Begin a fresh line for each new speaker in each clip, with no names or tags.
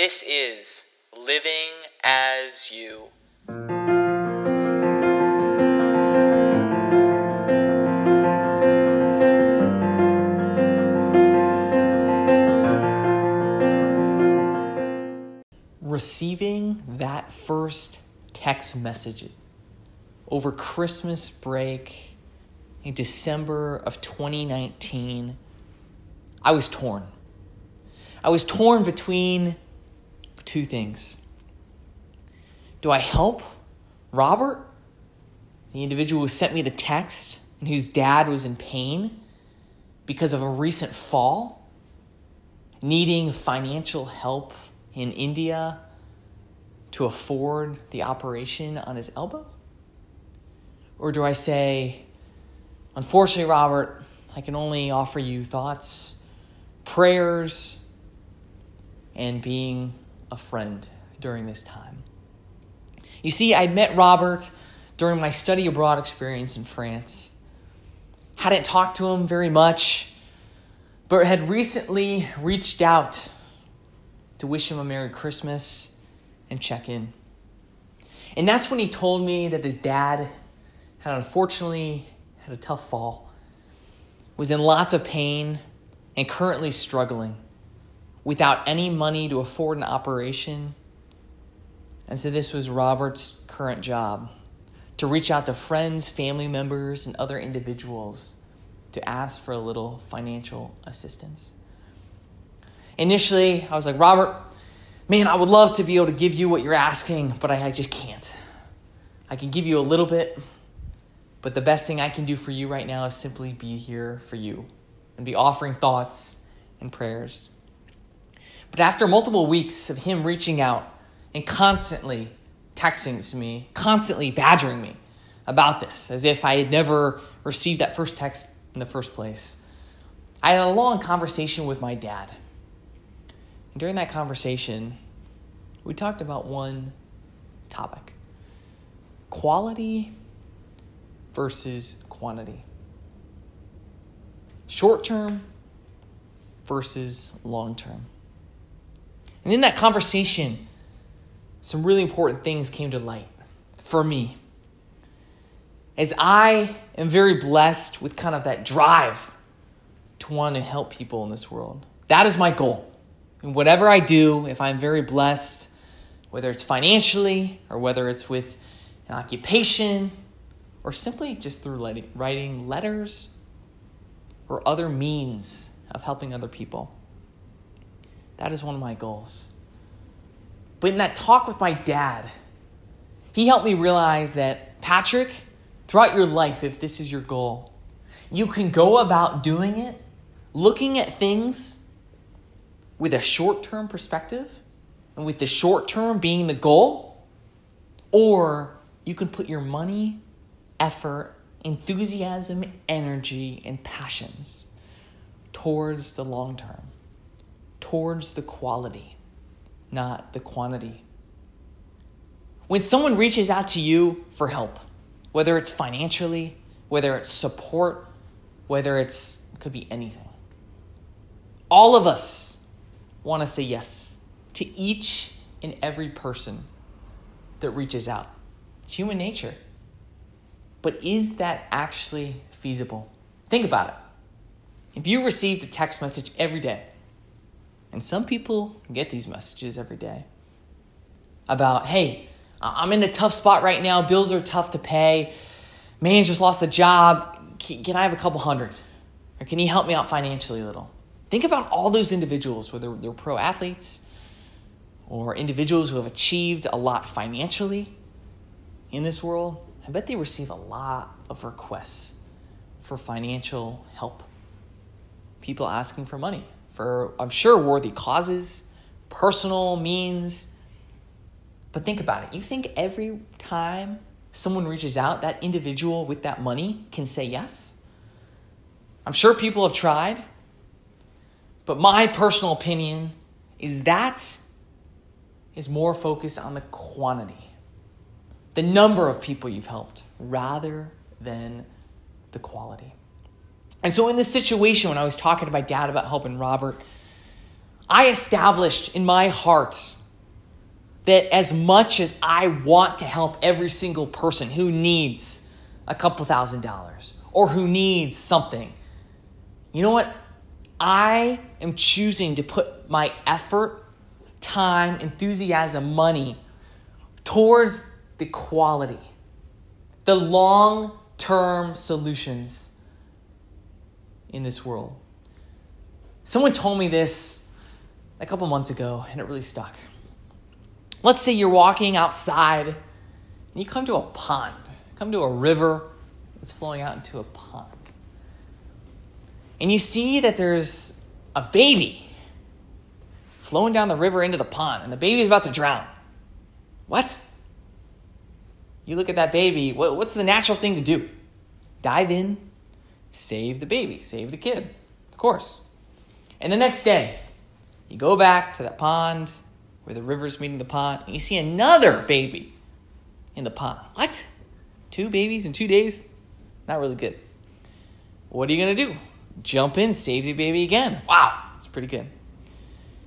This is Living as You. Receiving that first text message over Christmas break in December of 2019, I was torn. I was torn between two things. Do I help Robert, the individual who sent me the text and whose dad was in pain because of a recent fall, needing financial help in India to afford the operation on his elbow? Or do I say, unfortunately, Robert, I can only offer you thoughts, prayers, and being a friend during this time? You see, I met Robert during my study abroad experience in France. Hadn't talked to him very much, but had recently reached out to wish him a Merry Christmas and check in. And that's when he told me that his dad had unfortunately had a tough fall, was in lots of pain, and currently struggling without any money to afford an operation. And so this was Robert's current job to reach out to friends, family members, and other individuals to ask for a little financial assistance. Initially, I was like, Robert, man, I would love to be able to give you what you're asking, but I just can't. I can give you a little bit, but the best thing I can do for you right now is simply be here for you and be offering thoughts and prayers. But after multiple weeks of him reaching out and constantly texting to me, constantly badgering me about this, as if I had never received that first text in the first place, I had a long conversation with my dad. And during that conversation, we talked about one topic quality versus quantity. Short term versus long term. And in that conversation, some really important things came to light for me. As I am very blessed with kind of that drive to want to help people in this world. That is my goal. And whatever I do, if I'm very blessed, whether it's financially or whether it's with an occupation or simply just through writing letters or other means of helping other people. That is one of my goals. But in that talk with my dad, he helped me realize that, Patrick, throughout your life, if this is your goal, you can go about doing it, looking at things with a short term perspective, and with the short term being the goal, or you can put your money, effort, enthusiasm, energy, and passions towards the long term, towards the quality, not the quantity. When someone reaches out to you for help, whether it's financially, whether it's support, whether it's it could be anything. All of us want to say yes to each and every person that reaches out. It's human nature. But is that actually feasible? Think about it. If you received a text message every day, and some people get these messages every day about, hey, I'm in a tough spot right now, bills are tough to pay, man just lost a job, can I have a couple hundred? Or can you help me out financially a little? Think about all those individuals, whether they're pro athletes or individuals who have achieved a lot financially in this world. I bet they receive a lot of requests for financial help. People asking for money for, I'm sure, worthy causes, personal means. But think about it. You think every time someone reaches out, that individual with that money can say yes? I'm sure people have tried. But my personal opinion is that is more focused on the quantity, the number of people you've helped, rather than the quality. And so, in this situation, when I was talking to my dad about helping Robert, I established in my heart that as much as I want to help every single person who needs a couple thousand dollars or who needs something, you know what? I am choosing to put my effort, time, enthusiasm, money towards the quality, the long term solutions in this world. Someone told me this a couple months ago and it really stuck. Let's say you're walking outside and you come to a pond, come to a river that's flowing out into a pond. And you see that there's a baby flowing down the river into the pond and the baby's about to drown. What? You look at that baby, what's the natural thing to do? Dive in, save the baby, save the kid, of course. And the next day, you go back to that pond where the river's meeting the pond, and you see another baby in the pond. What? Two babies in two days? Not really good. What are you going to do? Jump in, save the baby again. Wow, that's pretty good.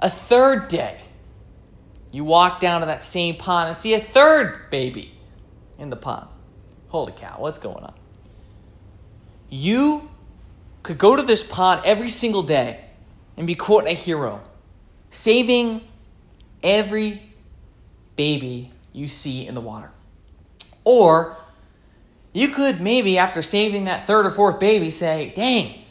A third day, you walk down to that same pond and see a third baby in the pond. Holy cow, what's going on? You could go to this pond every single day and be, quote, a hero, saving every baby you see in the water. Or you could maybe, after saving that third or fourth baby, say, dang,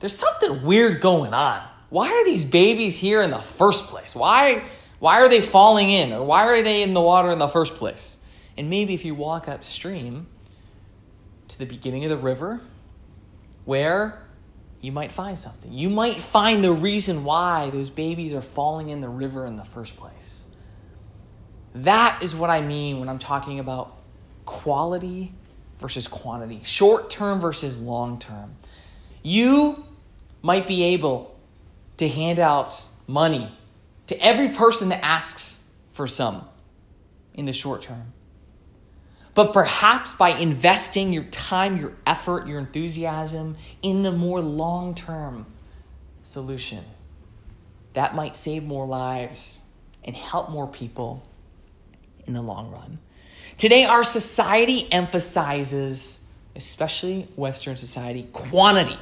there's something weird going on. Why are these babies here in the first place? Why, why are they falling in? Or why are they in the water in the first place? And maybe if you walk upstream to the beginning of the river, where you might find something. You might find the reason why those babies are falling in the river in the first place. That is what I mean when I'm talking about quality versus quantity, short term versus long term. You might be able to hand out money to every person that asks for some in the short term. But perhaps by investing your time, your effort, your enthusiasm in the more long term solution, that might save more lives and help more people in the long run. Today, our society emphasizes, especially Western society, quantity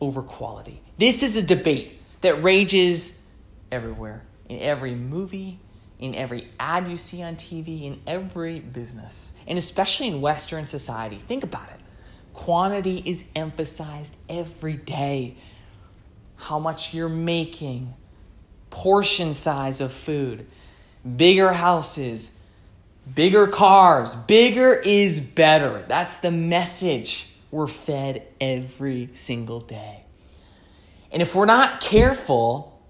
over quality. This is a debate that rages everywhere in every movie, in every ad you see on TV, in every business, and especially in Western society. Think about it. Quantity is emphasized every day. How much you're making, portion size of food, bigger houses, bigger cars, bigger is better. That's the message we're fed every single day. And if we're not careful,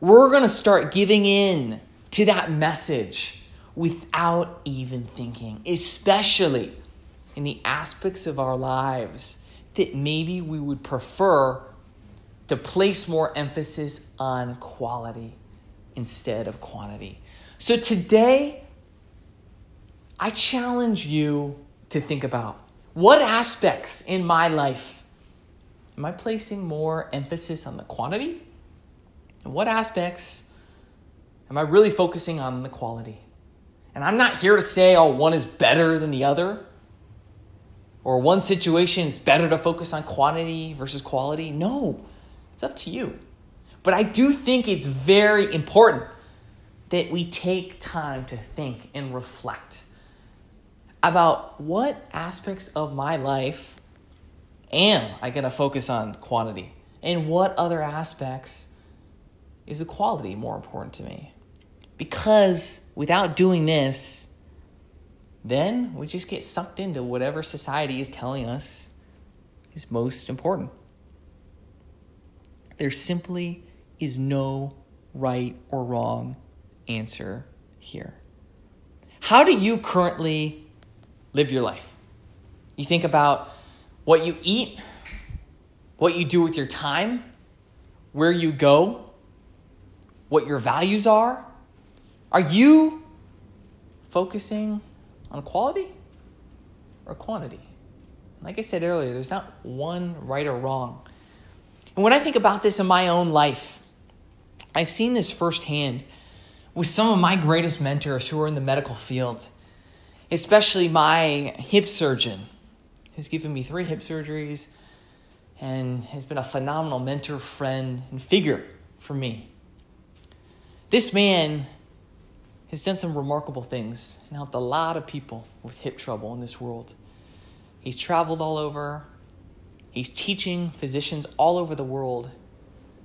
we're going to start giving in to that message without even thinking, especially in the aspects of our lives that maybe we would prefer to place more emphasis on quality instead of quantity. So today, I challenge you to think about what aspects in my life am I placing more emphasis on the quantity? And what aspects Am I really focusing on the quality? And I'm not here to say, oh, one is better than the other. Or one situation, it's better to focus on quantity versus quality. No, it's up to you. But I do think it's very important that we take time to think and reflect about what aspects of my life am I going to focus on quantity and what other aspects is the quality more important to me. Because without doing this, then we just get sucked into whatever society is telling us is most important. There simply is no right or wrong answer here. How do you currently live your life? You think about what you eat, what you do with your time, where you go, what your values are, are you focusing on quality or quantity? Like I said earlier, there's not one right or wrong. And when I think about this in my own life, I've seen this firsthand with some of my greatest mentors who are in the medical field, especially my hip surgeon, who's given me three hip surgeries and has been a phenomenal mentor, friend, and figure for me. This man has done some remarkable things and helped a lot of people with hip trouble in this world. He's traveled all over. He's teaching physicians all over the world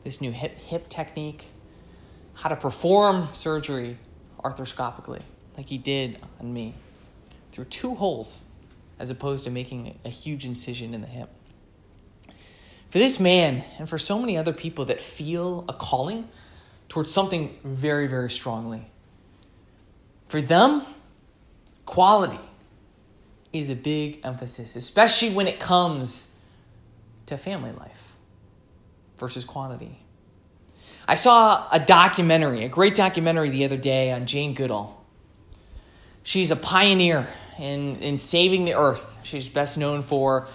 this new hip hip technique, how to perform surgery arthroscopically, like he did on me, through two holes, as opposed to making a huge incision in the hip. For this man, and for so many other people that feel a calling towards something very, very strongly, for them, quality is a big emphasis, especially when it comes to family life versus quantity. I saw a documentary, a great documentary the other day on Jane Goodall. She's a pioneer in, in saving the earth. She's best known for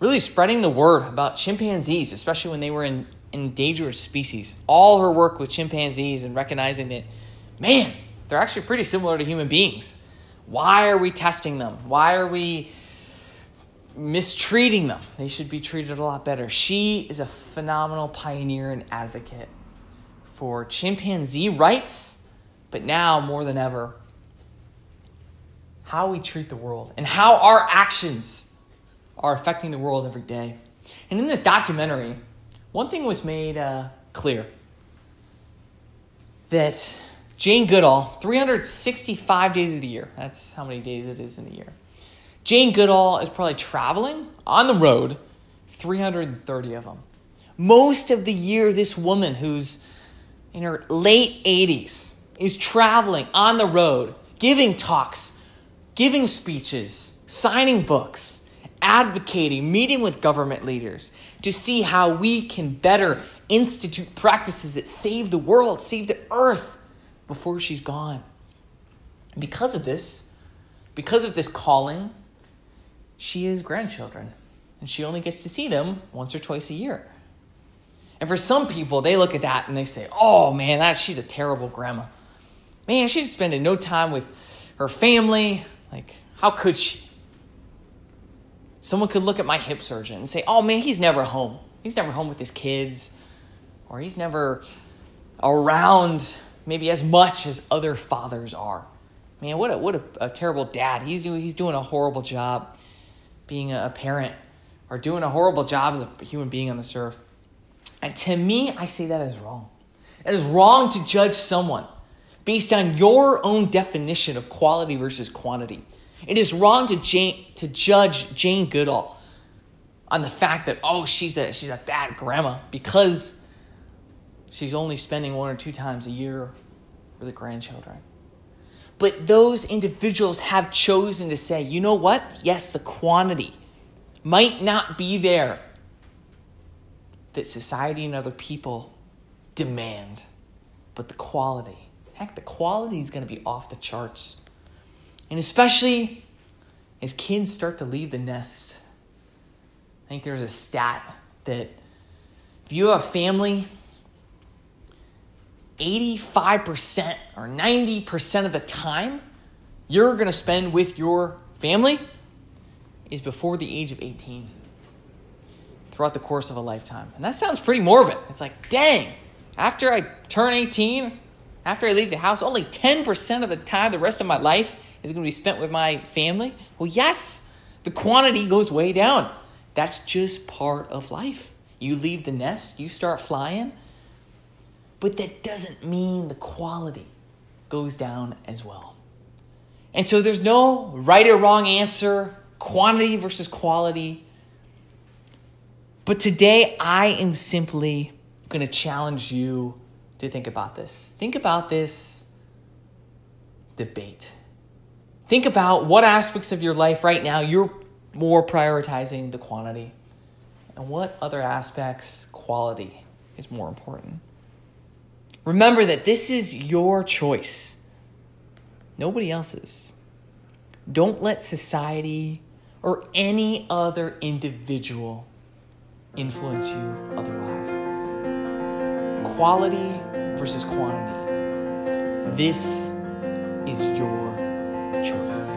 really spreading the word about chimpanzees, especially when they were in endangered species. All her work with chimpanzees and recognizing that, man, they're actually pretty similar to human beings. Why are we testing them? Why are we mistreating them? They should be treated a lot better. She is a phenomenal pioneer and advocate for chimpanzee rights, but now more than ever, how we treat the world and how our actions are affecting the world every day. And in this documentary, one thing was made uh, clear that Jane Goodall, 365 days of the year, that's how many days it is in a year. Jane Goodall is probably traveling on the road 330 of them. Most of the year, this woman who's in her late 80s is traveling on the road, giving talks, giving speeches, signing books advocating, meeting with government leaders to see how we can better institute practices that save the world, save the earth before she's gone. Because of this, because of this calling, she has grandchildren, and she only gets to see them once or twice a year. And for some people, they look at that and they say, "Oh man, that she's a terrible grandma. Man, she's spending no time with her family. Like, how could she?" Someone could look at my hip surgeon and say, oh man, he's never home. He's never home with his kids, or he's never around maybe as much as other fathers are. Man, what a, what a, a terrible dad. He's doing, he's doing a horrible job being a parent or doing a horrible job as a human being on this earth. And to me, I say that is wrong. It is wrong to judge someone based on your own definition of quality versus quantity. It is wrong to, Jane, to judge Jane Goodall on the fact that, oh, she's a, she's a bad grandma because she's only spending one or two times a year with the grandchildren. But those individuals have chosen to say, you know what? Yes, the quantity might not be there that society and other people demand, but the quality, heck, the quality is going to be off the charts. And especially as kids start to leave the nest, I think there's a stat that if you have a family, 85% or 90% of the time you're going to spend with your family is before the age of 18 throughout the course of a lifetime. And that sounds pretty morbid. It's like, dang, after I turn 18, after I leave the house, only 10% of the time, the rest of my life, is going to be spent with my family? Well, yes, the quantity goes way down. That's just part of life. You leave the nest, you start flying, but that doesn't mean the quality goes down as well. And so there's no right or wrong answer, quantity versus quality. But today I am simply going to challenge you to think about this. Think about this debate. Think about what aspects of your life right now you're more prioritizing the quantity and what other aspects quality is more important. Remember that this is your choice, nobody else's. Don't let society or any other individual influence you otherwise. Quality versus quantity. This is your choice.